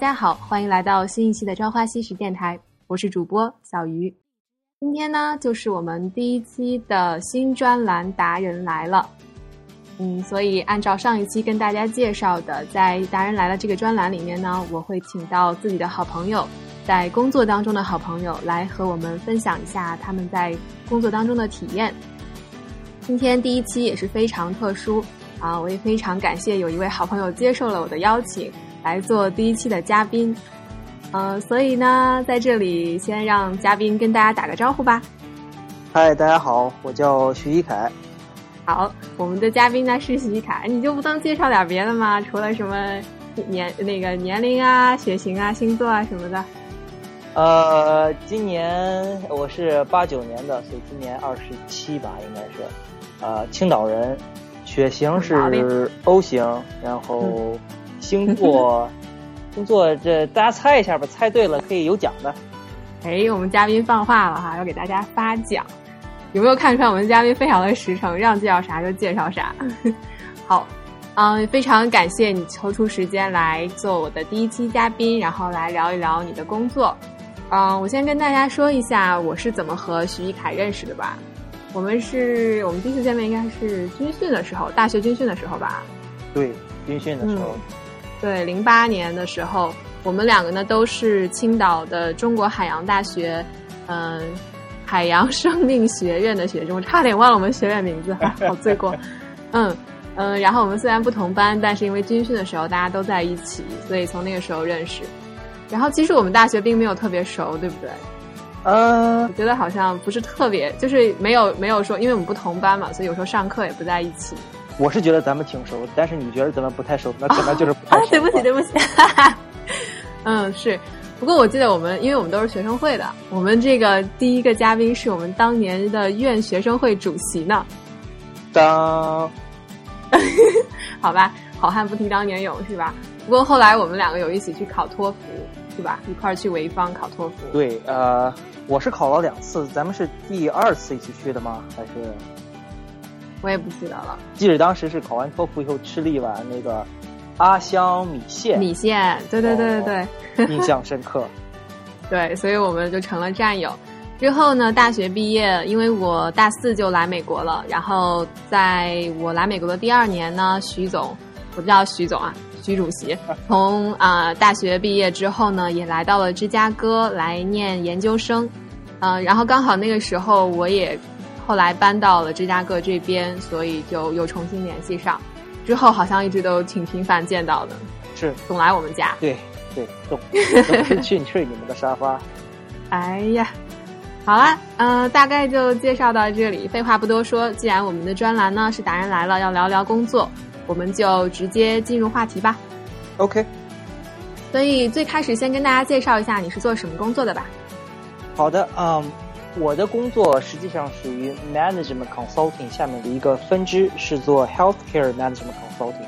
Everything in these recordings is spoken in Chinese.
大家好，欢迎来到新一期的《朝花夕拾》电台，我是主播小鱼。今天呢，就是我们第一期的新专栏达人来了。嗯，所以按照上一期跟大家介绍的，在达人来了这个专栏里面呢，我会请到自己的好朋友，在工作当中的好朋友来和我们分享一下他们在工作当中的体验。今天第一期也是非常特殊啊，我也非常感谢有一位好朋友接受了我的邀请来做第一期的嘉宾。呃，所以呢，在这里先让嘉宾跟大家打个招呼吧。嗨，大家好，我叫徐一凯。好，我们的嘉宾呢是徐一凯，你就不能介绍点别的吗？除了什么年那个年龄啊、血型啊、星座啊什么的。呃，今年我是八九年的，所以今年二十七吧，应该是。呃，青岛人，血型是 O 型，然后星座。星座这大家猜一下吧，猜对了可以有奖的。哎，我们嘉宾放话了哈，要给大家发奖。有没有看出来我们嘉宾非常的实诚，让介绍啥就介绍啥？好，嗯，非常感谢你抽出时间来做我的第一期嘉宾，然后来聊一聊你的工作。嗯，我先跟大家说一下我是怎么和徐一凯认识的吧。我们是我们第一次见面应该是军训的时候，大学军训的时候吧。对，军训的时候。对，零八年的时候，我们两个呢都是青岛的中国海洋大学，嗯，海洋生命学院的学生，我差点忘了我们学院名字，好罪过。嗯嗯，然后我们虽然不同班，但是因为军训的时候大家都在一起，所以从那个时候认识。然后其实我们大学并没有特别熟，对不对？呃，我觉得好像不是特别，就是没有没有说，因为我们不同班嘛，所以有时候上课也不在一起。我是觉得咱们挺熟，但是你觉得咱们不太熟，那可能就是不太熟。对不起，对不起。嗯，是。不过我记得我们，因为我们都是学生会的，我们这个第一个嘉宾是我们当年的院学生会主席呢。当，好吧，好汉不提当年勇，是吧？不过后来我们两个有一起去考托福，是吧？一块儿去潍坊考托福。对，呃，我是考了两次，咱们是第二次一起去的吗？还是？我也不记得了。记得当时是考完托福以后吃了一碗那个阿香米线。米线，对对对对对，印象深刻。对，所以我们就成了战友。之后呢，大学毕业，因为我大四就来美国了。然后在我来美国的第二年呢，徐总，我叫徐总啊，徐主席，从啊大学毕业之后呢，也来到了芝加哥来念研究生。嗯，然后刚好那个时候我也。后来搬到了芝加哥这边，所以就又重新联系上。之后好像一直都挺频繁见到的，是总来我们家。对对，总去睡你们的沙发。哎呀，好了，嗯，大概就介绍到这里。废话不多说，既然我们的专栏呢是达人来了，要聊聊工作，我们就直接进入话题吧。OK。所以最开始先跟大家介绍一下你是做什么工作的吧。好的，嗯。我的工作实际上属于 management consulting 下面的一个分支，是做 healthcare management consulting。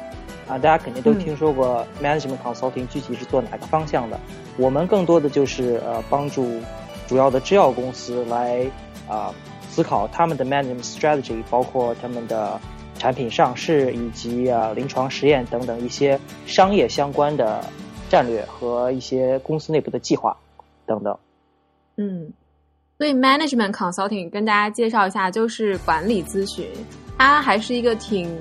啊，大家肯定都听说过 management consulting，具体是做哪个方向的？我们更多的就是呃帮助主要的制药公司来啊思考他们的 management strategy，包括他们的产品上市以及啊临床实验等等一些商业相关的战略和一些公司内部的计划等等。嗯。所以，management consulting 跟大家介绍一下，就是管理咨询，它还是一个挺，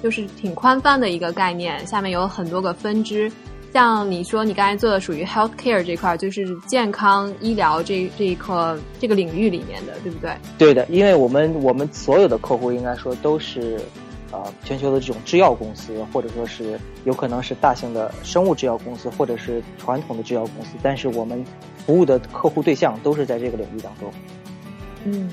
就是挺宽泛的一个概念，下面有很多个分支。像你说你刚才做的属于 healthcare 这块，就是健康医疗这这一块这个领域里面的，对不对？对的，因为我们我们所有的客户应该说都是。呃，全球的这种制药公司，或者说是有可能是大型的生物制药公司，或者是传统的制药公司，但是我们服务的客户对象都是在这个领域当中。嗯，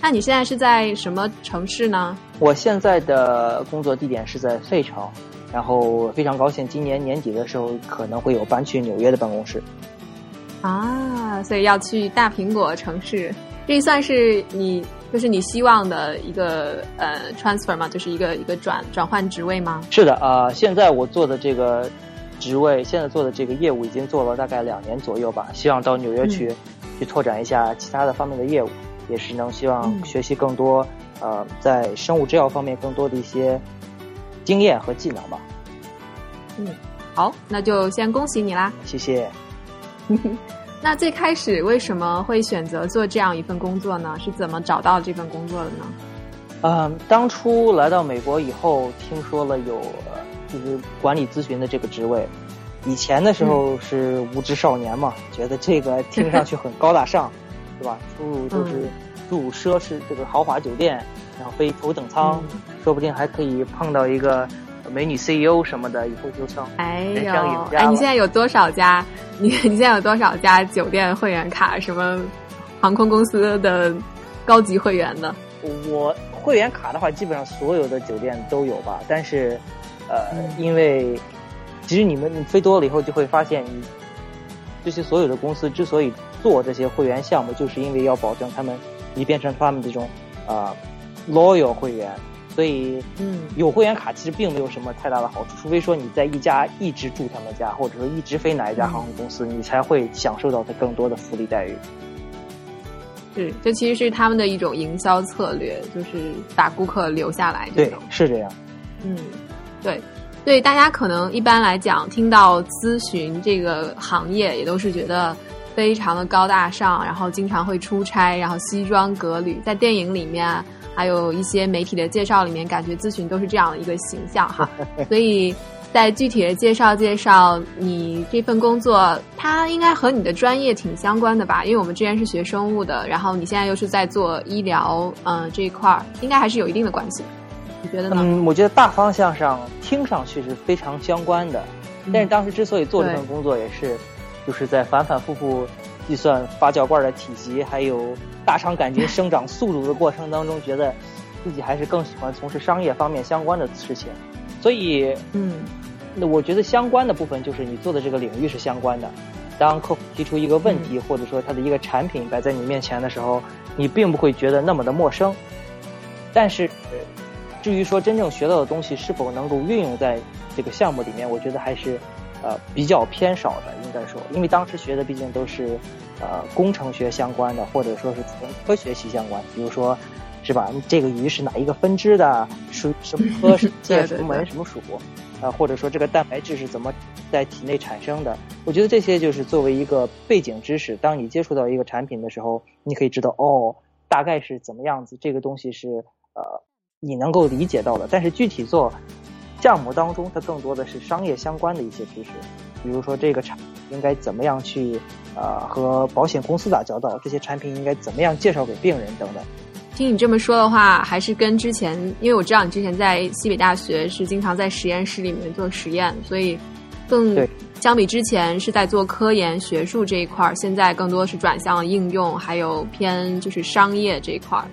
那你现在是在什么城市呢？我现在的工作地点是在费城，然后非常高兴，今年年底的时候可能会有搬去纽约的办公室。啊，所以要去大苹果城市，这算是你。就是你希望的一个呃 transfer 吗？就是一个一个转转换职位吗？是的啊，现在我做的这个职位，现在做的这个业务已经做了大概两年左右吧。希望到纽约去去拓展一下其他的方面的业务，也是能希望学习更多呃在生物制药方面更多的一些经验和技能吧。嗯，好，那就先恭喜你啦！谢谢。那最开始为什么会选择做这样一份工作呢？是怎么找到这份工作的呢？嗯，当初来到美国以后，听说了有就是管理咨询的这个职位。以前的时候是无知少年嘛，觉得这个听上去很高大上，对吧？出入就是住奢侈这个豪华酒店，然后飞头等舱，说不定还可以碰到一个。美女 CEO 什么的，以后就成哎呦，哎，你现在有多少家？你你现在有多少家酒店会员卡？什么航空公司的高级会员呢？我会员卡的话，基本上所有的酒店都有吧。但是，呃，因为其实你们飞多了以后，就会发现，你这些所有的公司之所以做这些会员项目，就是因为要保证他们你变成他们这种啊 loyal 会员。所以，嗯，有会员卡其实并没有什么太大的好处，除非说你在一家一直住他们家，或者说一直飞哪一家航空公司，你才会享受到它更多的福利待遇。是，这其实是他们的一种营销策略，就是把顾客留下来。对，是这样。嗯，对，对，大家可能一般来讲听到咨询这个行业，也都是觉得非常的高大上，然后经常会出差，然后西装革履，在电影里面。还有一些媒体的介绍里面，感觉咨询都是这样的一个形象哈，所以在具体的介绍介绍你这份工作，它应该和你的专业挺相关的吧？因为我们之前是学生物的，然后你现在又是在做医疗，嗯，这一块儿应该还是有一定的关系，你觉得呢？嗯，我觉得大方向上听上去是非常相关的，但是当时之所以做这份工作，也是就是在反反复复。计算发酵罐的体积，还有大肠杆菌生长速度的过程当中，觉得自己还是更喜欢从事商业方面相关的事情。所以，嗯，那我觉得相关的部分就是你做的这个领域是相关的。当客户提出一个问题，或者说他的一个产品摆在你面前的时候，你并不会觉得那么的陌生。但是，至于说真正学到的东西是否能够运用在这个项目里面，我觉得还是。呃，比较偏少的，应该说，因为当时学的毕竟都是，呃，工程学相关的，或者说是纯科学系相关，比如说，是吧？这个鱼是哪一个分支的？属什么科？是介什么门？什么属？啊，或者说这个蛋白质是怎么在体内产生的？我觉得这些就是作为一个背景知识，当你接触到一个产品的时候，你可以知道哦，大概是怎么样子，这个东西是呃，你能够理解到的，但是具体做。项目当中，它更多的是商业相关的一些知识，比如说这个产应该怎么样去呃和保险公司打交道，这些产品应该怎么样介绍给病人等等。听你这么说的话，还是跟之前，因为我知道你之前在西北大学是经常在实验室里面做实验，所以更相比之前是在做科研学术这一块儿，现在更多是转向应用，还有偏就是商业这一块儿。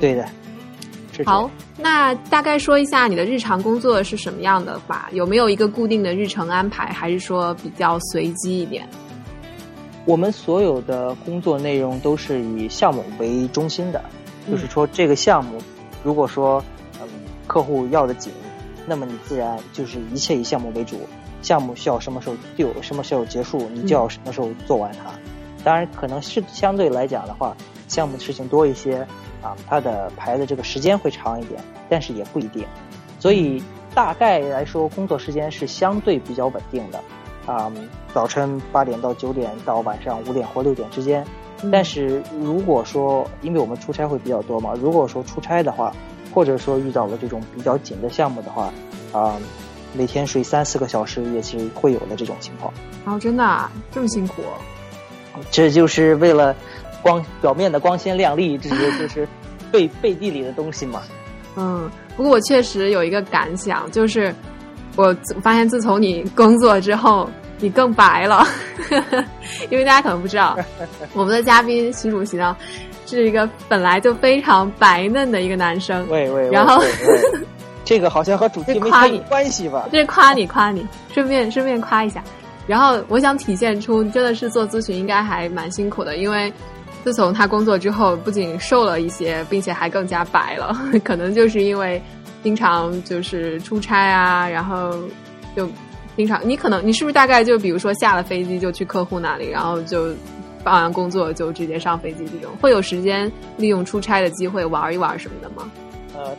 对的。好，那大概说一下你的日常工作是什么样的吧？有没有一个固定的日程安排，还是说比较随机一点？我们所有的工作内容都是以项目为中心的，就是说这个项目，如果说嗯客户要的紧，那么你自然就是一切以项目为主。项目需要什么时候就什么时候结束，你就要什么时候做完它。当然，可能是相对来讲的话，项目的事情多一些。啊，它的排的这个时间会长一点，但是也不一定，所以大概来说，工作时间是相对比较稳定的。啊，早晨八点到九点到晚上五点或六点之间。但是如果说，因为我们出差会比较多嘛，如果说出差的话，或者说遇到了这种比较紧的项目的话，啊，每天睡三四个小时也是会有的这种情况。哦，真的这么辛苦？这就是为了。光表面的光鲜亮丽，这些就是 背背地里的东西嘛。嗯，不过我确实有一个感想，就是我发现自从你工作之后，你更白了。因为大家可能不知道，我们的嘉宾习主席呢，是一个本来就非常白嫩的一个男生。喂喂，然后这个好像和主题没太关系吧？这夸你夸你，顺便顺便夸一下。然后我想体现出，真的是做咨询应该还蛮辛苦的，因为。自从他工作之后，不仅瘦了一些，并且还更加白了。可能就是因为经常就是出差啊，然后就经常你可能你是不是大概就比如说下了飞机就去客户那里，然后就办完工作就直接上飞机这种，会有时间利用出差的机会玩一玩什么的吗？呃，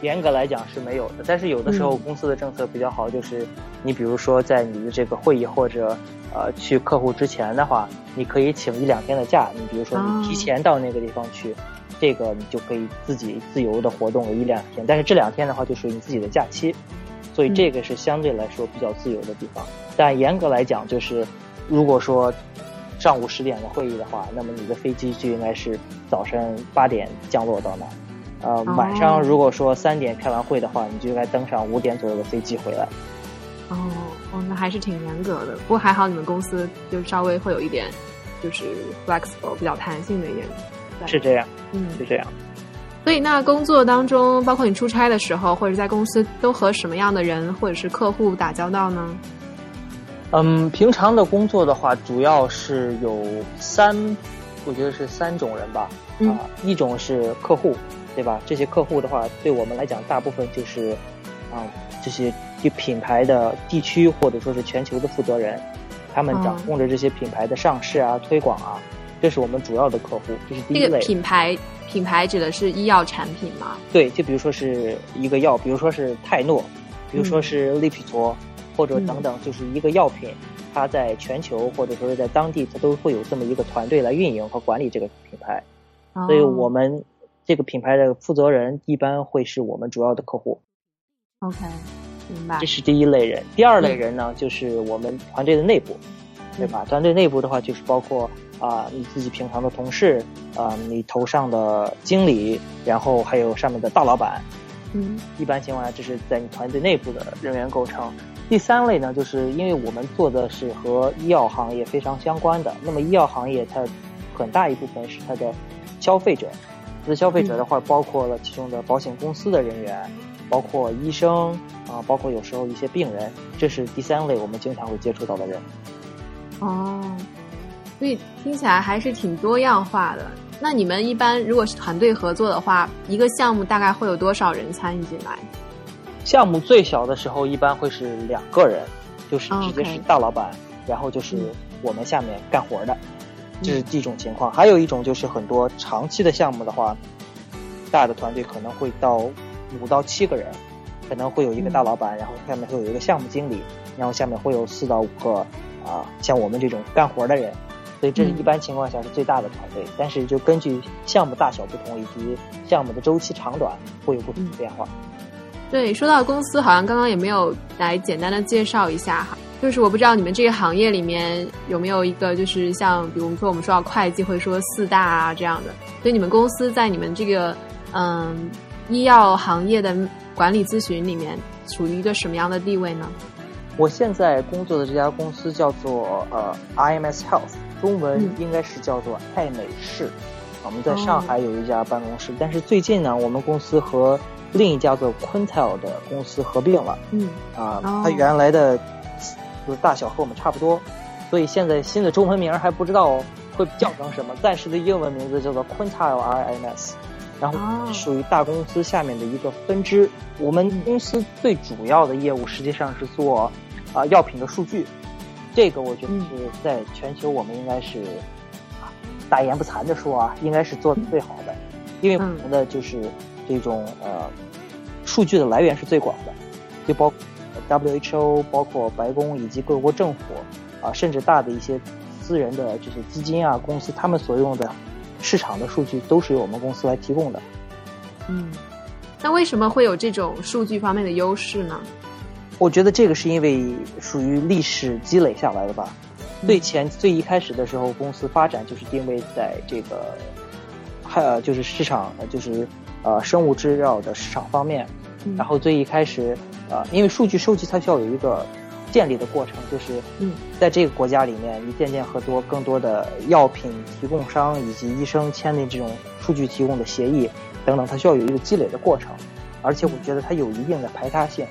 严格来讲是没有的，但是有的时候公司的政策比较好，就是你比如说在你的这个会议或者呃去客户之前的话，你可以请一两天的假。你比如说你提前到那个地方去，这个你就可以自己自由的活动一两天。但是这两天的话就属于你自己的假期，所以这个是相对来说比较自由的地方。但严格来讲，就是如果说上午十点的会议的话，那么你的飞机就应该是早晨八点降落到那。呃，晚上如果说三点开完会的话，你就应该登上五点左右的飞机回来。哦，哦，那还是挺严格的。不过还好你们公司就稍微会有一点，就是 flexible 比较弹性的一点。是这样，嗯，是这样。所以那工作当中，包括你出差的时候，或者在公司，都和什么样的人或者是客户打交道呢？嗯，平常的工作的话，主要是有三，我觉得是三种人吧。啊，一种是客户。对吧？这些客户的话，对我们来讲，大部分就是，啊，这些就品牌的地区或者说是全球的负责人，他们掌控着这些品牌的上市啊、推广啊，这是我们主要的客户。这是第一类。品牌品牌指的是医药产品吗？对，就比如说是一个药，比如说是泰诺，比如说是利匹托，或者等等，就是一个药品，它在全球或者说是在当地，它都会有这么一个团队来运营和管理这个品牌，所以我们。这个品牌的负责人一般会是我们主要的客户。OK，明白。这是第一类人。第二类人呢，就是我们团队的内部，对吧？团队内部的话，就是包括啊你自己平常的同事啊，你头上的经理，然后还有上面的大老板。嗯。一般情况下，这是在你团队内部的人员构成。第三类呢，就是因为我们做的是和医药行业非常相关的，那么医药行业它很大一部分是它的消费者。消费者的话，包括了其中的保险公司的人员，包括医生啊，包括有时候一些病人，这是第三类我们经常会接触到的人。哦，所以听起来还是挺多样化的。那你们一般如果是团队合作的话，一个项目大概会有多少人参与进来？项目最小的时候一般会是两个人，就是直接是大老板，然后就是我们下面干活的。这是一种情况，还有一种就是很多长期的项目的话，大的团队可能会到五到七个人，可能会有一个大老板，然后下面会有一个项目经理，然后下面会有四到五个啊，像我们这种干活的人，所以这是一般情况下是最大的团队。但是就根据项目大小不同以及项目的周期长短，会有不同的变化。对，说到公司，好像刚刚也没有来简单的介绍一下哈。就是我不知道你们这个行业里面有没有一个，就是像比如说我们说到会计会说四大啊这样的，所以你们公司在你们这个嗯医药行业的管理咨询里面处于一个什么样的地位呢？我现在工作的这家公司叫做呃 IMS Health，中文应该是叫做爱美仕。我们在上海有一家办公室，但是最近呢，我们公司和另一家做 Quintel 的公司合并了。嗯啊，它原来的。就是大小和我们差不多，所以现在新的中文名还不知道会叫成什么。暂时的英文名字叫做 Quintile RMS，然后属于大公司下面的一个分支。我们公司最主要的业务实际上是做啊药品的数据，这个我觉得是在全球我们应该是大言不惭的说啊，应该是做的最好的，因为我们的就是这种呃数据的来源是最广的，就包。WHO 包括白宫以及各国政府啊，甚至大的一些私人的这些基金啊公司，他们所用的市场的数据都是由我们公司来提供的。嗯，那为什么会有这种数据方面的优势呢？我觉得这个是因为属于历史积累下来的吧。最前最一开始的时候，公司发展就是定位在这个，还就是市场，就是呃生物制药的市场方面。然后最一开始。呃，因为数据收集它需要有一个建立的过程，就是嗯，在这个国家里面，你渐渐和多更多的药品提供商以及医生签订这种数据提供的协议等等，它需要有一个积累的过程，而且我觉得它有一定的排他性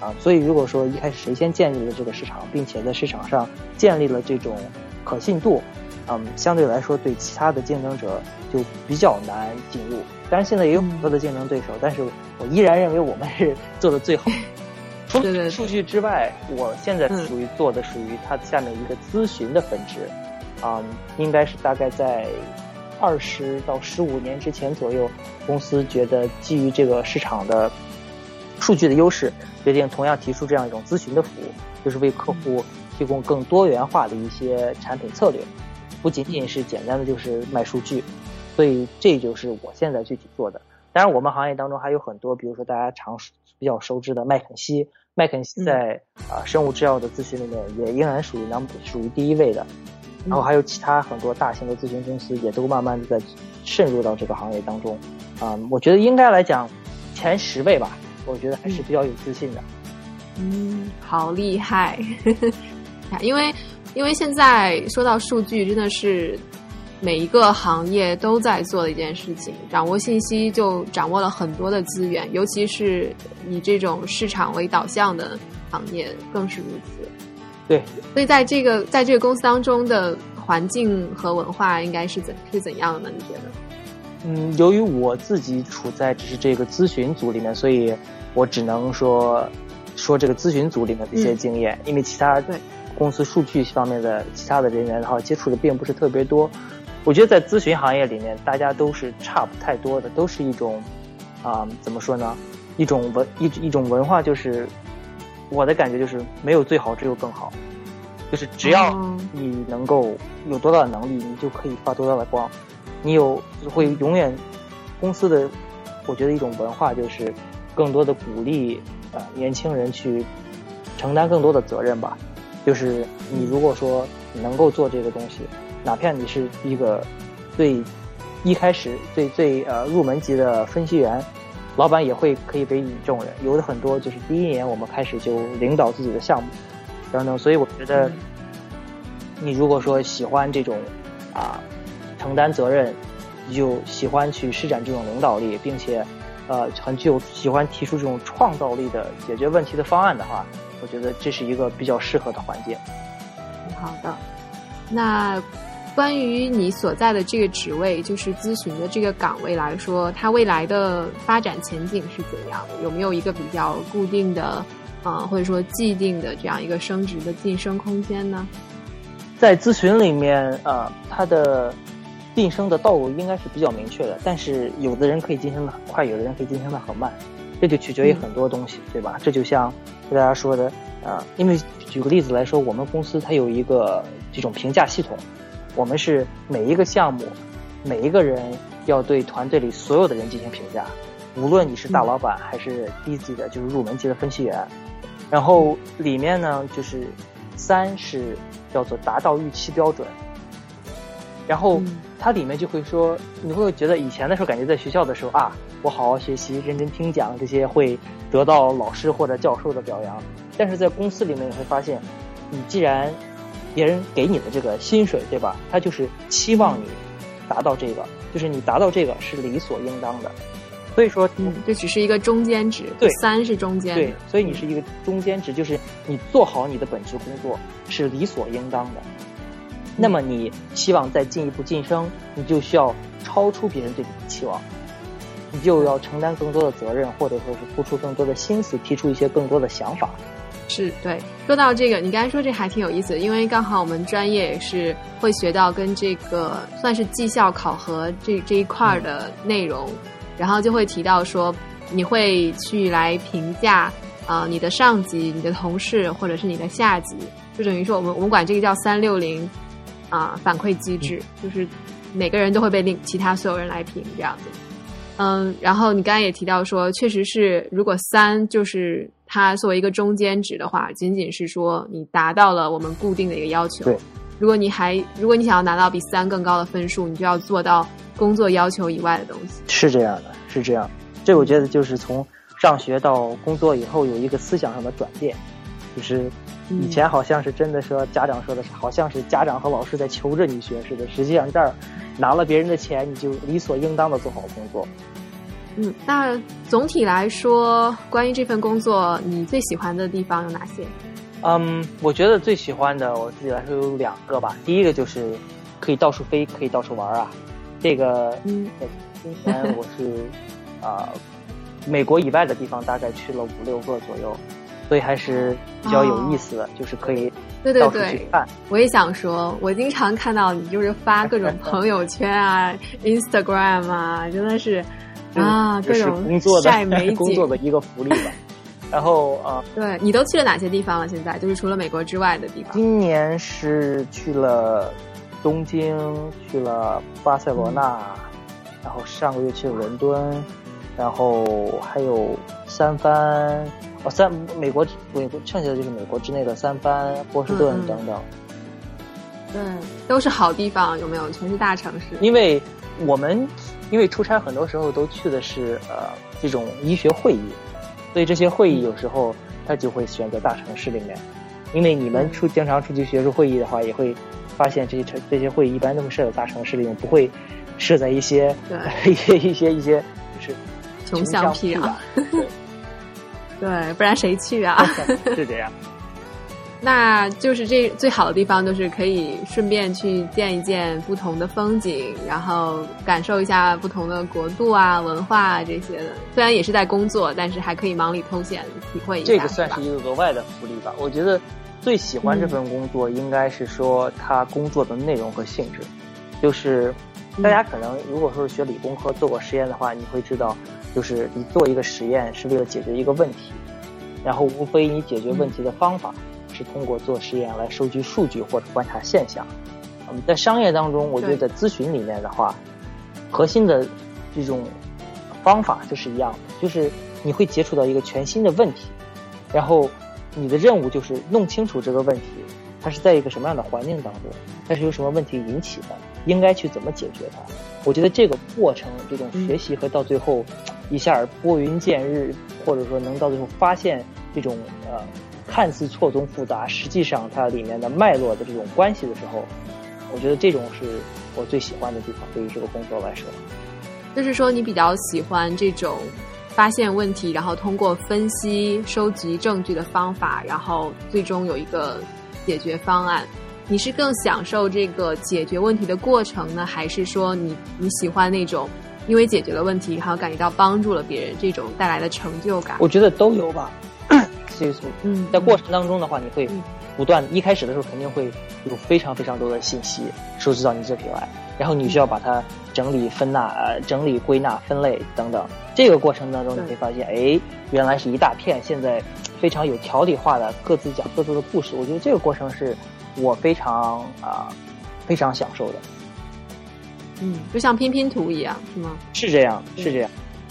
啊，所以如果说一开始谁先建立了这个市场，并且在市场上建立了这种可信度，嗯，相对来说对其他的竞争者就比较难进入。当然现在也有很多的竞争对手，但是我依然认为我们是做的最好。除了数据之外，我现在属于做的属于它下面一个咨询的分支，啊，应该是大概在二十到十五年之前左右，公司觉得基于这个市场的数据的优势，决定同样提出这样一种咨询的服务，就是为客户提供更多元化的一些产品策略，不仅仅是简单的就是卖数据。所以这就是我现在具体做的。当然，我们行业当中还有很多，比如说大家常比较熟知的麦肯锡，麦肯锡在啊生物制药的咨询里面也仍然属于能属于第一位的。然后还有其他很多大型的咨询公司也都慢慢的在渗入到这个行业当中。啊，我觉得应该来讲前十位吧，我觉得还是比较有自信的。嗯，好厉害！因为因为现在说到数据，真的是。每一个行业都在做的一件事情，掌握信息就掌握了很多的资源，尤其是以这种市场为导向的行业更是如此。对，所以在这个在这个公司当中的环境和文化应该是怎是怎样的呢？你觉得？嗯，由于我自己处在只是这个咨询组里面，所以我只能说说这个咨询组里面的一些经验，因为其他对公司数据方面的其他的人员然后接触的并不是特别多。我觉得在咨询行业里面，大家都是差不太多的，都是一种，啊，怎么说呢？一种文一一种文化，就是我的感觉就是没有最好，只有更好。就是只要你能够有多大的能力，你就可以发多大的光。你有会永远公司的，我觉得一种文化就是更多的鼓励啊年轻人去承担更多的责任吧。就是你如果说能够做这个东西。哪怕你是一个最一开始最最呃入门级的分析员，老板也会可以委以重任。有的很多就是第一年我们开始就领导自己的项目等等，所以我觉得你如果说喜欢这种啊承担责任，你就喜欢去施展这种领导力，并且呃很具有喜欢提出这种创造力的解决问题的方案的话，我觉得这是一个比较适合的环境。好的，那。关于你所在的这个职位，就是咨询的这个岗位来说，它未来的发展前景是怎样的？有没有一个比较固定的，啊，或者说既定的这样一个升职的晋升空间呢？在咨询里面，呃，它的晋升的道路应该是比较明确的，但是有的人可以晋升的很快，有的人可以晋升的很慢，这就取决于很多东西，对吧？这就像跟大家说的，啊，因为举个例子来说，我们公司它有一个这种评价系统。我们是每一个项目，每一个人要对团队里所有的人进行评价，无论你是大老板还是低级的，就是入门级的分析员。然后里面呢，就是三是叫做达到预期标准。然后它里面就会说，你会觉得以前的时候感觉在学校的时候啊，我好好学习，认真听讲，这些会得到老师或者教授的表扬。但是在公司里面你会发现，你既然别人给你的这个薪水，对吧？他就是期望你达到这个，就是你达到这个是理所应当的。所以说，嗯，这只是一个中间值，对，三是中间，对，所以你是一个中间值，就是你做好你的本职工作是理所应当的。那么你希望再进一步晋升，你就需要超出别人对你的期望，你就要承担更多的责任，或者说是付出更多的心思，提出一些更多的想法。是对，说到这个，你刚才说这还挺有意思的，因为刚好我们专业也是会学到跟这个算是绩效考核这这一块的内容，然后就会提到说你会去来评价啊你的上级、你的同事或者是你的下级，就等于说我们我们管这个叫三六零啊反馈机制，就是每个人都会被另其他所有人来评这样子。嗯，然后你刚才也提到说，确实是如果三就是。它作为一个中间值的话，仅仅是说你达到了我们固定的一个要求。对，如果你还如果你想要拿到比三更高的分数，你就要做到工作要求以外的东西。是这样的，是这样。这我觉得就是从上学到工作以后有一个思想上的转变，就是以前好像是真的说家长说的是，好像是家长和老师在求着你学似的。实际上这儿拿了别人的钱，你就理所应当的做好工作。嗯，那总体来说，关于这份工作，你最喜欢的地方有哪些？嗯，我觉得最喜欢的，我自己来说有两个吧。第一个就是可以到处飞，可以到处玩啊。这个，嗯，今年我是 啊，美国以外的地方大概去了五六个左右，所以还是比较有意思的，就是可以对对对，我也想说，我经常看到你就是发各种朋友圈啊、Instagram 啊，真的是。啊，各种工作的美 工作的一个福利吧。然后啊，对你都去了哪些地方了？现在就是除了美国之外的地方。今年是去了东京，去了巴塞罗那，然后上个月去了伦敦，然后还有三藩。哦，三美国美国剩下的就是美国之内的三藩、波士顿等等。对，都是好地方，有没有？全是大城市。因为我们因为出差，很多时候都去的是呃这种医学会议，所以这些会议有时候他就会选择大城市里面。因为你们出经常出去学术会议的话，也会发现这些城这些会议一般都会设在大城市里面，不会设在一些一些一些一些就是穷乡僻壤。对，不然谁去啊？是这样。那就是这最好的地方，就是可以顺便去见一见不同的风景，然后感受一下不同的国度啊、文化啊这些的。虽然也是在工作，但是还可以忙里偷闲，体会一下。这个算是一个额外的福利吧。我觉得最喜欢这份工作，应该是说它工作的内容和性质。就是大家可能如果说是学理工科做过实验的话，你会知道。就是你做一个实验是为了解决一个问题，然后无非你解决问题的方法是通过做实验来收集数据或者观察现象。嗯，在商业当中，我觉得在咨询里面的话，核心的这种方法就是一样的，就是你会接触到一个全新的问题，然后你的任务就是弄清楚这个问题，它是在一个什么样的环境当中，它是由什么问题引起的，应该去怎么解决它。我觉得这个过程，这种学习和到最后。一下拨云见日，或者说能到最后发现这种呃看似错综复杂，实际上它里面的脉络的这种关系的时候，我觉得这种是我最喜欢的地方。对于这个工作来说，就是说你比较喜欢这种发现问题，然后通过分析、收集证据的方法，然后最终有一个解决方案。你是更享受这个解决问题的过程呢，还是说你你喜欢那种？因为解决了问题，然后感觉到帮助了别人，这种带来的成就感，我觉得都有吧。就是嗯，在过程当中的话，你会不断一开始的时候肯定会有非常非常多的信息收集到你这里来，然后你需要把它整理、分纳、呃，整理、归纳、分类等等。这个过程当中，你会发现，哎，原来是一大片，现在非常有条理化的各自讲各自的故事。我觉得这个过程是我非常啊非常享受的。嗯，就像拼拼图一样，是吗？是这样，是这样。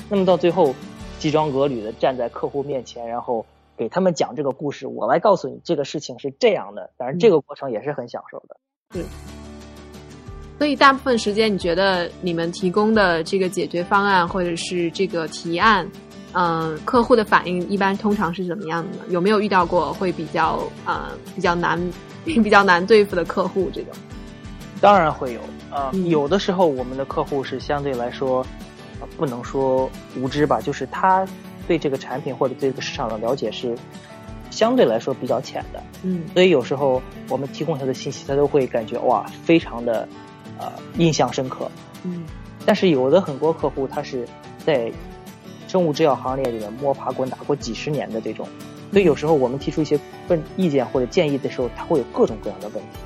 那么到最后，西装革履的站在客户面前，然后给他们讲这个故事，我来告诉你这个事情是这样的。当然，这个过程也是很享受的。嗯。所以，大部分时间，你觉得你们提供的这个解决方案或者是这个提案，嗯，客户的反应一般通常是怎么样的呢？有没有遇到过会比较呃比较难 比较难对付的客户这种？当然会有。呃，有的时候我们的客户是相对来说，不能说无知吧，就是他对这个产品或者对这个市场的了解是相对来说比较浅的。嗯，所以有时候我们提供他的信息，他都会感觉哇，非常的呃印象深刻。嗯，但是有的很多客户他是在生物制药行业里面摸爬滚打过几十年的这种，所以有时候我们提出一些问意见或者建议的时候，他会有各种各样的问题。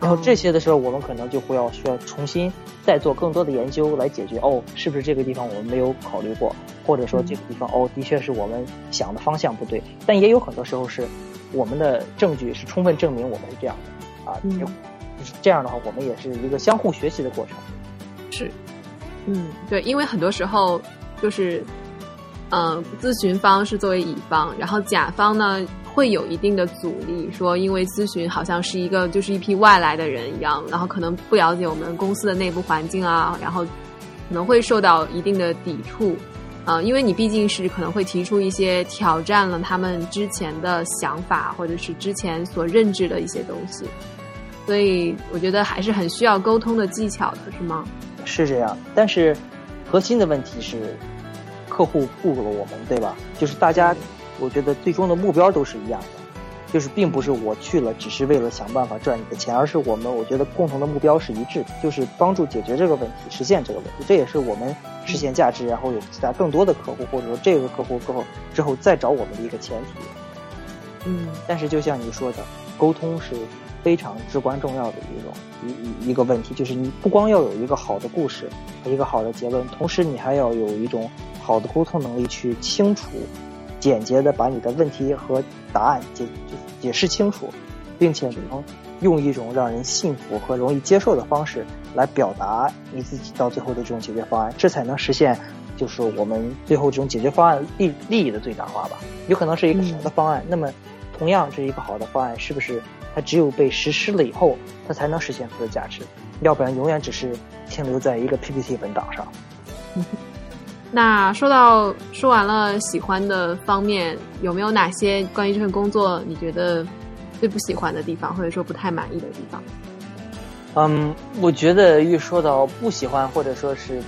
然后这些的时候，我们可能就会要需要重新再做更多的研究来解决。哦，是不是这个地方我们没有考虑过？或者说这个地方哦，的确是我们想的方向不对。但也有很多时候是我们的证据是充分证明我们是这样的啊。嗯，就是这样的话，我们也是一个相互学习的过程。是，嗯，对，因为很多时候就是，嗯，咨询方是作为乙方，然后甲方呢。会有一定的阻力，说因为咨询好像是一个就是一批外来的人一样，然后可能不了解我们公司的内部环境啊，然后可能会受到一定的抵触，啊，因为你毕竟是可能会提出一些挑战了他们之前的想法或者是之前所认知的一些东西，所以我觉得还是很需要沟通的技巧的，是吗？是这样，但是核心的问题是客户雇了我们，对吧？就是大家。我觉得最终的目标都是一样的，就是并不是我去了只是为了想办法赚你的钱，而是我们我觉得共同的目标是一致的，就是帮助解决这个问题，实现这个问题。这也是我们实现价值，然后有其他更多的客户，或者说这个客户过后之后再找我们的一个前提。嗯，但是就像你说的，沟通是非常至关重要的一种一一一个问题，就是你不光要有一个好的故事和一个好的结论，同时你还要有一种好的沟通能力去清楚。简洁的把你的问题和答案解解释清楚，并且能用一种让人信服和容易接受的方式来表达你自己到最后的这种解决方案，这才能实现就是我们最后这种解决方案利利益的最大化吧。有可能是一个好的方案，那么同样这是一个好的方案，是不是它只有被实施了以后，它才能实现它的价值？要不然永远只是停留在一个 PPT 文档上。那说到说完了喜欢的方面，有没有哪些关于这份工作你觉得最不喜欢的地方，或者说不太满意的地方？嗯，我觉得一说到不喜欢，或者说是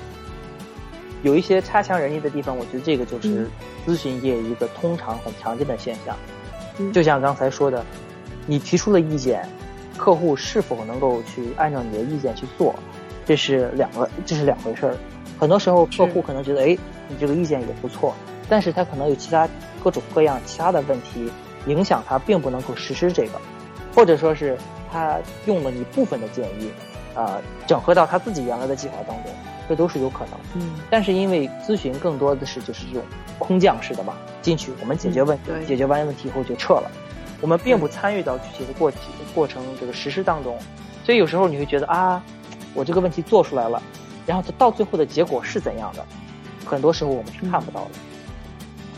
有一些差强人意的地方，我觉得这个就是咨询业一个通常很常见的现象。就像刚才说的，你提出了意见，客户是否能够去按照你的意见去做，这是两个，这是两回事儿。很多时候，客户可能觉得，哎，你这个意见也不错，但是他可能有其他各种各样其他的问题影响他，并不能够实施这个，或者说是他用了你部分的建议，啊，整合到他自己原来的计划当中，这都是有可能。嗯。但是因为咨询更多的是就是这种空降式的嘛，进去我们解决问题，解决完问题以后就撤了，我们并不参与到具体的过过程这个实施当中，所以有时候你会觉得啊，我这个问题做出来了。然后它到最后的结果是怎样的？很多时候我们是看不到的，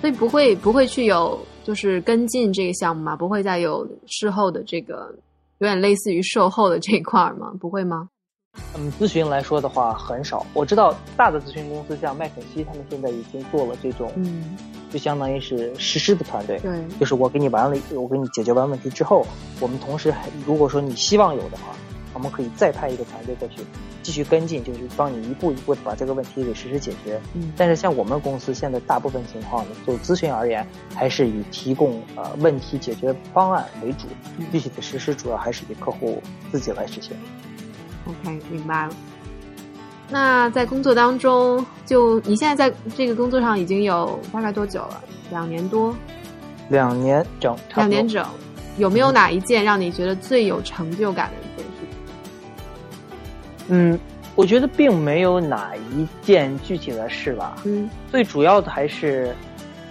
所以不会不会去有就是跟进这个项目嘛？不会再有事后的这个有点类似于售后的这一块吗？不会吗？嗯，咨询来说的话很少。我知道大的咨询公司像麦肯锡，他们现在已经做了这种，嗯，就相当于是实施的团队。对，就是我给你完了，我给你解决完问题之后，我们同时还如果说你希望有的话。我们可以再派一个团队过去，继续跟进，就是帮你一步一步的把这个问题给实施解决。嗯，但是像我们公司现在大部分情况呢，就咨询而言，还是以提供呃问题解决方案为主，具体的实施主要还是以客户自己来实现。OK，明白了。那在工作当中，就你现在在这个工作上已经有大概多久了？两年多？两年整？两年整？有没有哪一件让你觉得最有成就感的？嗯，我觉得并没有哪一件具体的事吧。嗯，最主要的还是，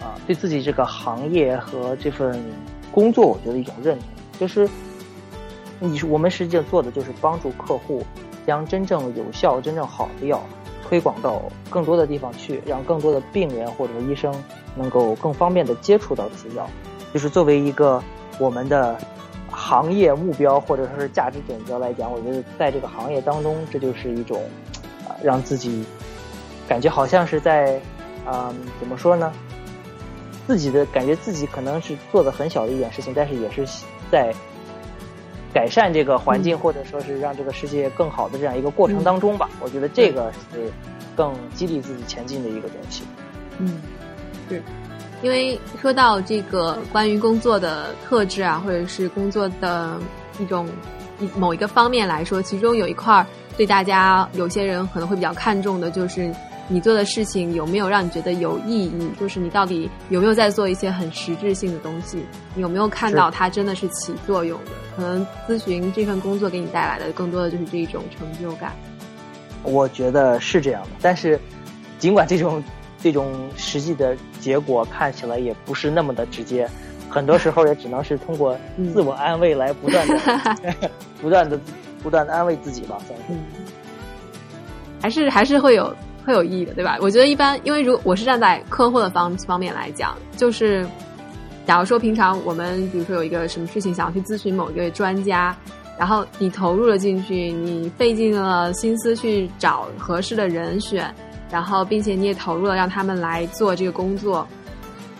啊，对自己这个行业和这份工作，我觉得一种认同。就是，你是我们实际上做的就是帮助客户将真正有效、真正好的药推广到更多的地方去，让更多的病人或者医生能够更方便的接触到这些药。就是作为一个我们的。行业目标或者说是价值准则来讲，我觉得在这个行业当中，这就是一种啊，让自己感觉好像是在啊，怎么说呢？自己的感觉自己可能是做的很小的一点事情，但是也是在改善这个环境，或者说是让这个世界更好的这样一个过程当中吧。我觉得这个是更激励自己前进的一个东西。嗯，是。因为说到这个关于工作的特质啊，或者是工作的一种一某一个方面来说，其中有一块儿对大家有些人可能会比较看重的，就是你做的事情有没有让你觉得有意义，就是你到底有没有在做一些很实质性的东西，你有没有看到它真的是起作用的？可能咨询这份工作给你带来的更多的就是这一种成就感。我觉得是这样的，但是尽管这种。这种实际的结果看起来也不是那么的直接，很多时候也只能是通过自我安慰来不断的、不断的、不断的安慰自己吧。算是，还是还是会有会有意义的，对吧？我觉得一般，因为如果我是站在客户的方方面来讲，就是假如说平常我们比如说有一个什么事情想要去咨询某一个专家，然后你投入了进去，你费尽了心思去找合适的人选。然后，并且你也投入了让他们来做这个工作，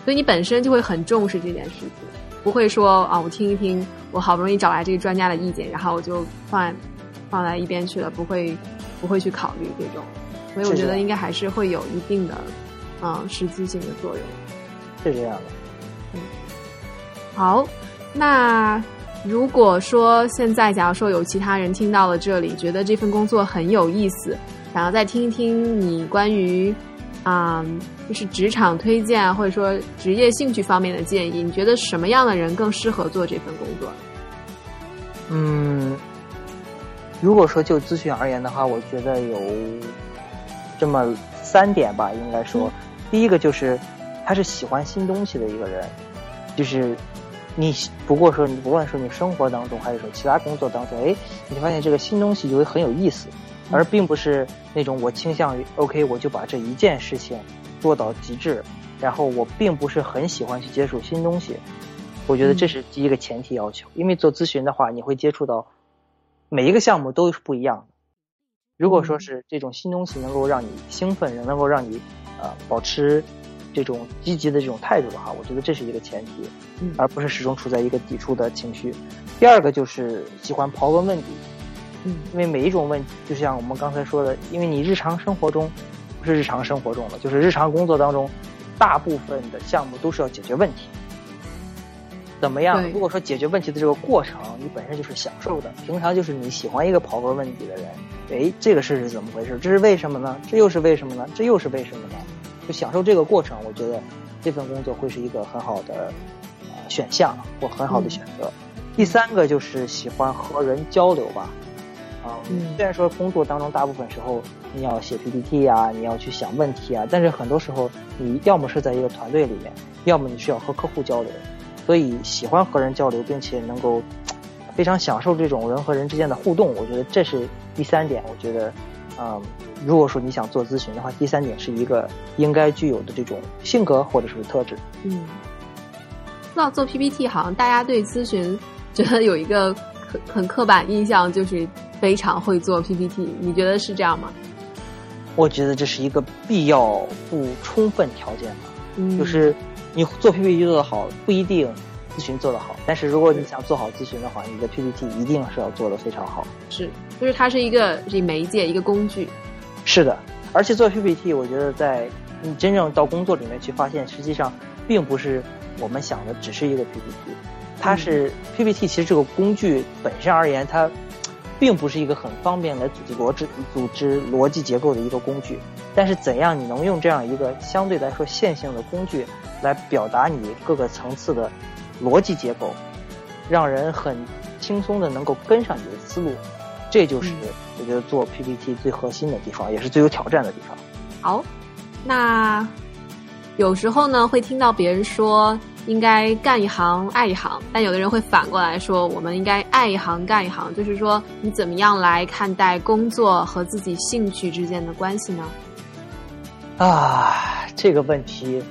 所以你本身就会很重视这件事情，不会说啊，我听一听，我好不容易找来这个专家的意见，然后我就放放在一边去了，不会不会去考虑这种。所以我觉得应该还是会有一定的嗯实际性的作用。是这样的。嗯。好，那如果说现在假如说有其他人听到了这里，觉得这份工作很有意思。想要再听一听你关于，啊，就是职场推荐或者说职业兴趣方面的建议，你觉得什么样的人更适合做这份工作？嗯，如果说就咨询而言的话，我觉得有这么三点吧，应该说，第一个就是他他是喜欢新东西的一个人，就是你不过说你不管说你生活当中还是说其他工作当中，哎，你发现这个新东西就会很有意思，而并不是那种我倾向于 OK 我就把这一件事情做到极致，然后我并不是很喜欢去接触新东西。我觉得这是第一个前提要求，因为做咨询的话，你会接触到每一个项目都是不一样的。如果说是这种新东西能够让你兴奋，能够让你呃保持这种积极的这种态度的话，我觉得这是一个前提，而不是始终处在一个抵触的情绪。第二个就是喜欢刨根问底，嗯，因为每一种问题，就像我们刚才说的，因为你日常生活中不是日常生活中了，就是日常工作当中，大部分的项目都是要解决问题。怎么样？如果说解决问题的这个过程你本身就是享受的，平常就是你喜欢一个刨根问底的人，哎，这个事是怎么回事？这是为什么呢？这又是为什么呢？这又是为什么呢？就享受这个过程，我觉得这份工作会是一个很好的呃选项或很好的选择。第三个就是喜欢和人交流吧，啊，虽然说工作当中大部分时候你要写 PPT 啊，你要去想问题啊，但是很多时候你要么是在一个团队里面，要么你需要和客户交流。所以喜欢和人交流，并且能够非常享受这种人和人之间的互动，我觉得这是第三点。我觉得，嗯，如果说你想做咨询的话，第三点是一个应该具有的这种性格或者是特质。嗯，说到做 PPT，好像大家对咨询觉得有一个很很刻板印象，就是非常会做 PPT。你觉得是这样吗？我觉得这是一个必要不充分条件吧，就是。你做 PPT 做得好不一定咨询做得好，但是如果你想做好咨询的话，你的 PPT 一定是要做得非常好。是，就是它是一个这媒介一个工具。是的，而且做 PPT，我觉得在你真正到工作里面去发现，实际上并不是我们想的只是一个 PPT，它是 PPT 其实这个工具本身而言，它并不是一个很方便来组织逻辑、组织逻辑结构的一个工具。但是怎样你能用这样一个相对来说线性的工具？来表达你各个层次的逻辑结构，让人很轻松的能够跟上你的思路，这就是我觉得做 PPT 最核心的地方，也是最有挑战的地方。好，那有时候呢会听到别人说应该干一行爱一行，但有的人会反过来说我们应该爱一行干一行，就是说你怎么样来看待工作和自己兴趣之间的关系呢？啊。这个问题，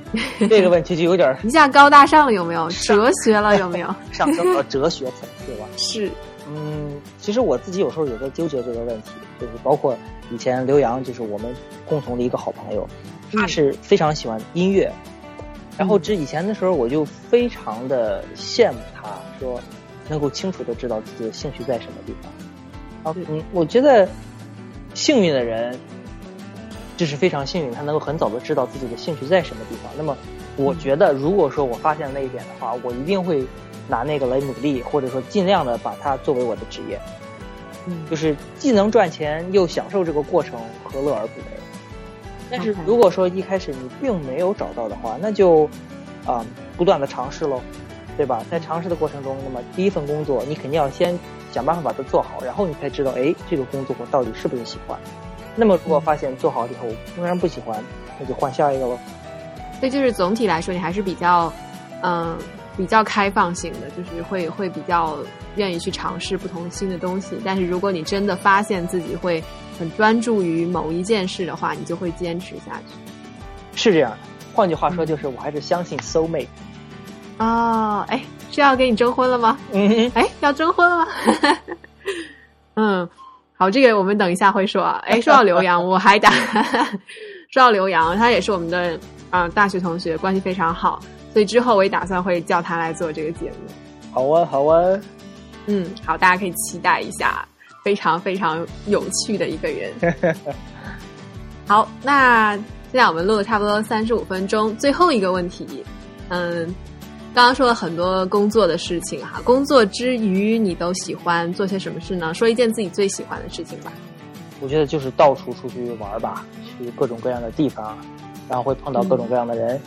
这个问题就有点一下 高大上了，有没有？哲学了，有没有？上升到哲学层次了。是，嗯，其实我自己有时候也在纠结这个问题，就是包括以前刘洋，就是我们共同的一个好朋友，他是非常喜欢音乐，然后这以前的时候，我就非常的羡慕他，说能够清楚的知道自己的兴趣在什么地方。啊，嗯，我觉得幸运的人。这是非常幸运，他能够很早的知道自己的兴趣在什么地方。那么，我觉得如果说我发现那一点的话，我一定会拿那个来努力，或者说尽量的把它作为我的职业。嗯，就是既能赚钱又享受这个过程，何乐而不为？但是如果说一开始你并没有找到的话，那就啊不断的尝试喽，对吧？在尝试的过程中，那么第一份工作你肯定要先想办法把它做好，然后你才知道，哎，这个工作我到底是不是喜欢。那么，如果发现做好了以后仍然不喜欢，那就换下一个喽。所以，就是总体来说，你还是比较，嗯，比较开放性的，就是会会比较愿意去尝试不同新的东西。但是，如果你真的发现自己会很专注于某一件事的话，你就会坚持下去。是这样的，换句话说，就是我还是相信 soul mate。哦，哎，是要跟你征婚了吗？嗯，哎，要征婚了吗？嗯。好，这个我们等一下会说。哎，说到刘洋，我还打 说到刘洋，他也是我们的啊大学同学，关系非常好，所以之后我也打算会叫他来做这个节目。好啊，好啊，嗯，好，大家可以期待一下，非常非常有趣的一个人。好，那现在我们录了差不多三十五分钟，最后一个问题，嗯。刚刚说了很多工作的事情哈，工作之余你都喜欢做些什么事呢？说一件自己最喜欢的事情吧。我觉得就是到处出去玩吧，去各种各样的地方，然后会碰到各种各样的人，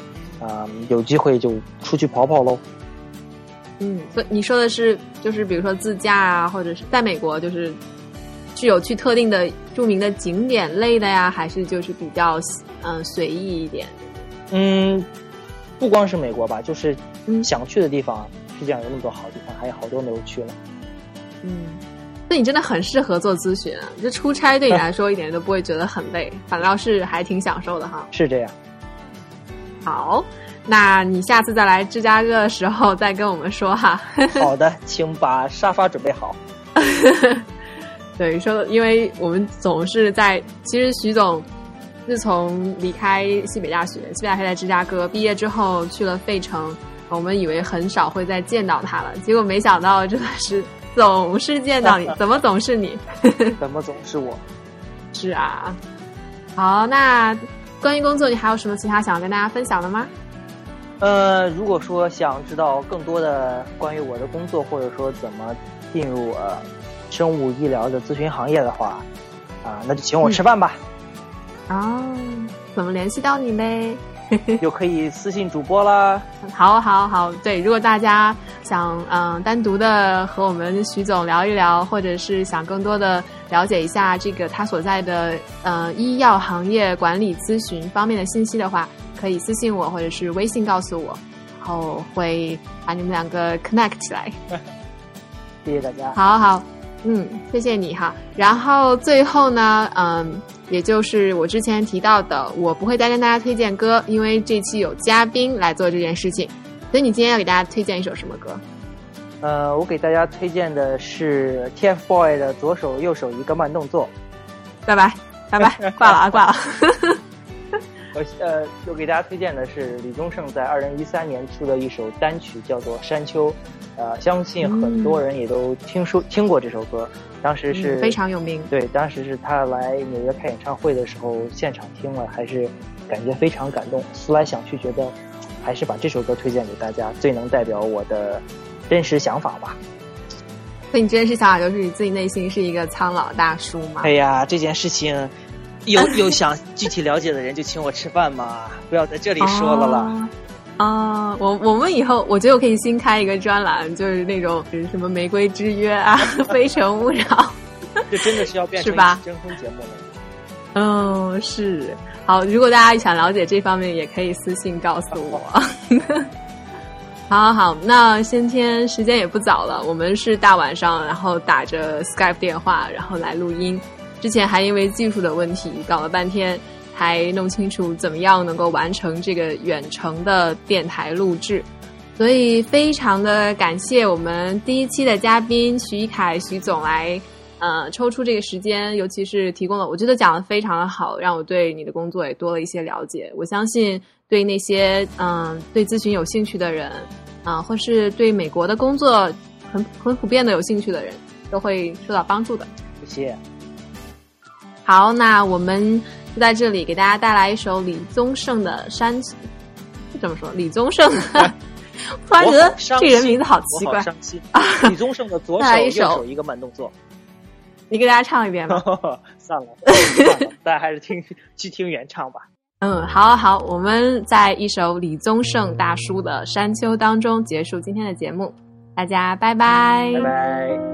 啊，有机会就出去跑跑喽。嗯，所以你说的是就是比如说自驾啊，或者是在美国就是是有去特定的著名的景点类的呀，还是就是比较嗯随意一点？嗯。不光是美国吧，就是嗯想去的地方，世界上有那么多好地方，还有好多没有去呢。嗯，那你真的很适合做咨询啊！就出差对你来说一点都不会觉得很累，反倒是还挺享受的哈。是这样。好，那你下次再来芝加哥的时候再跟我们说哈。好的，请把沙发准备好。对，说，因为我们总是在，其实徐总自从离开西北大学，西北大学在芝加哥毕业之后去了费城，我们以为很少会再见到他了，结果没想到真的是 总是见到你，怎么总是你？怎么总是我？是啊。好，那关于工作，你还有什么其他想要跟大家分享的吗？呃，如果说想知道更多的关于我的工作，或者说怎么进入呃生物医疗的咨询行业的话，啊，那就请我吃饭吧。哦，怎么联系到你嘞？就可以私信主播啦。好，好，好，对，如果大家想嗯、单独的和我们徐总聊一聊，或者是想更多的了解一下这个他所在的呃医药行业管理咨询方面的信息的话，可以私信我或者是微信告诉我，然后会把你们两个 connect 起来。谢谢大家。好好，嗯，谢谢你哈。然后最后呢，嗯，也就是我之前提到的，我不会再跟大家推荐歌，因为这期有嘉宾来做这件事情。所以你今天要给大家推荐一首什么歌？呃，我给大家推荐的是 TFBOY 的左手右手一个慢动作。拜拜，拜拜，挂了啊，挂了。我呃，我给大家推荐的是李宗盛在二零一三年出的一首单曲，叫做《山丘》。呃，相信很多人也都听说、听过这首歌。当时是、嗯非常有名。对，当时是他来纽约开演唱会的时候，现场听了，还是感觉非常感动。思来想去，觉得还是把这首歌推荐给大家，最能代表我的真实想法吧。所以你真实想法就是你自己内心是一个苍老大叔吗？哎呀，这件事情，有 有想具体了解的人就请我吃饭嘛，不要在这里说了啦。哦啊、我我们以后我觉得我可以新开一个专栏，就是那种就是什么玫瑰之约啊、非诚勿扰。这真的是要变成征婚节目了。嗯，是好。如果大家想了解这方面，也可以私信告诉我。好好好，那今天时间也不早了，我们是大晚上，然后打着 Skype 电话，然后来录音。之前还因为技术的问题搞了半天，才弄清楚怎么样能够完成这个远程的电台录制。所以非常的感谢我们第一期的嘉宾徐一凯徐总来呃，抽出这个时间，尤其是提供了，我觉得讲的非常的好，让我对你的工作也多了一些了解。我相信对那些嗯、对咨询有兴趣的人啊、或是对美国的工作很很普遍的有兴趣的人，都会受到帮助的。谢谢。好，那我们就在这里给大家带来一首李宗盛的《山》，怎么说，李宗盛的，突然觉得这人名字好奇怪。李宗盛的左手右手一个慢动作。你给大家唱一遍吧。算了，算了，大家还是听去听原唱吧。嗯，好好好，我们在一首李宗盛大叔的《山丘》当中结束今天的节目，大家拜拜。拜拜。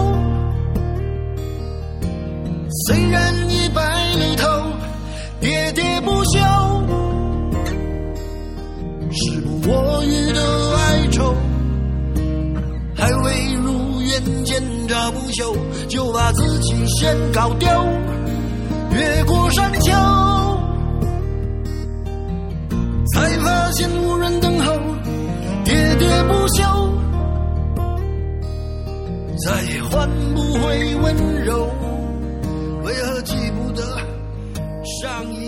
我予的哀愁，还未如愿见着不朽，就把自己先搞丢。越过山丘，才发现无人等候，喋喋不休，再也换不回温柔。为何记不得上一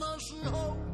么时候？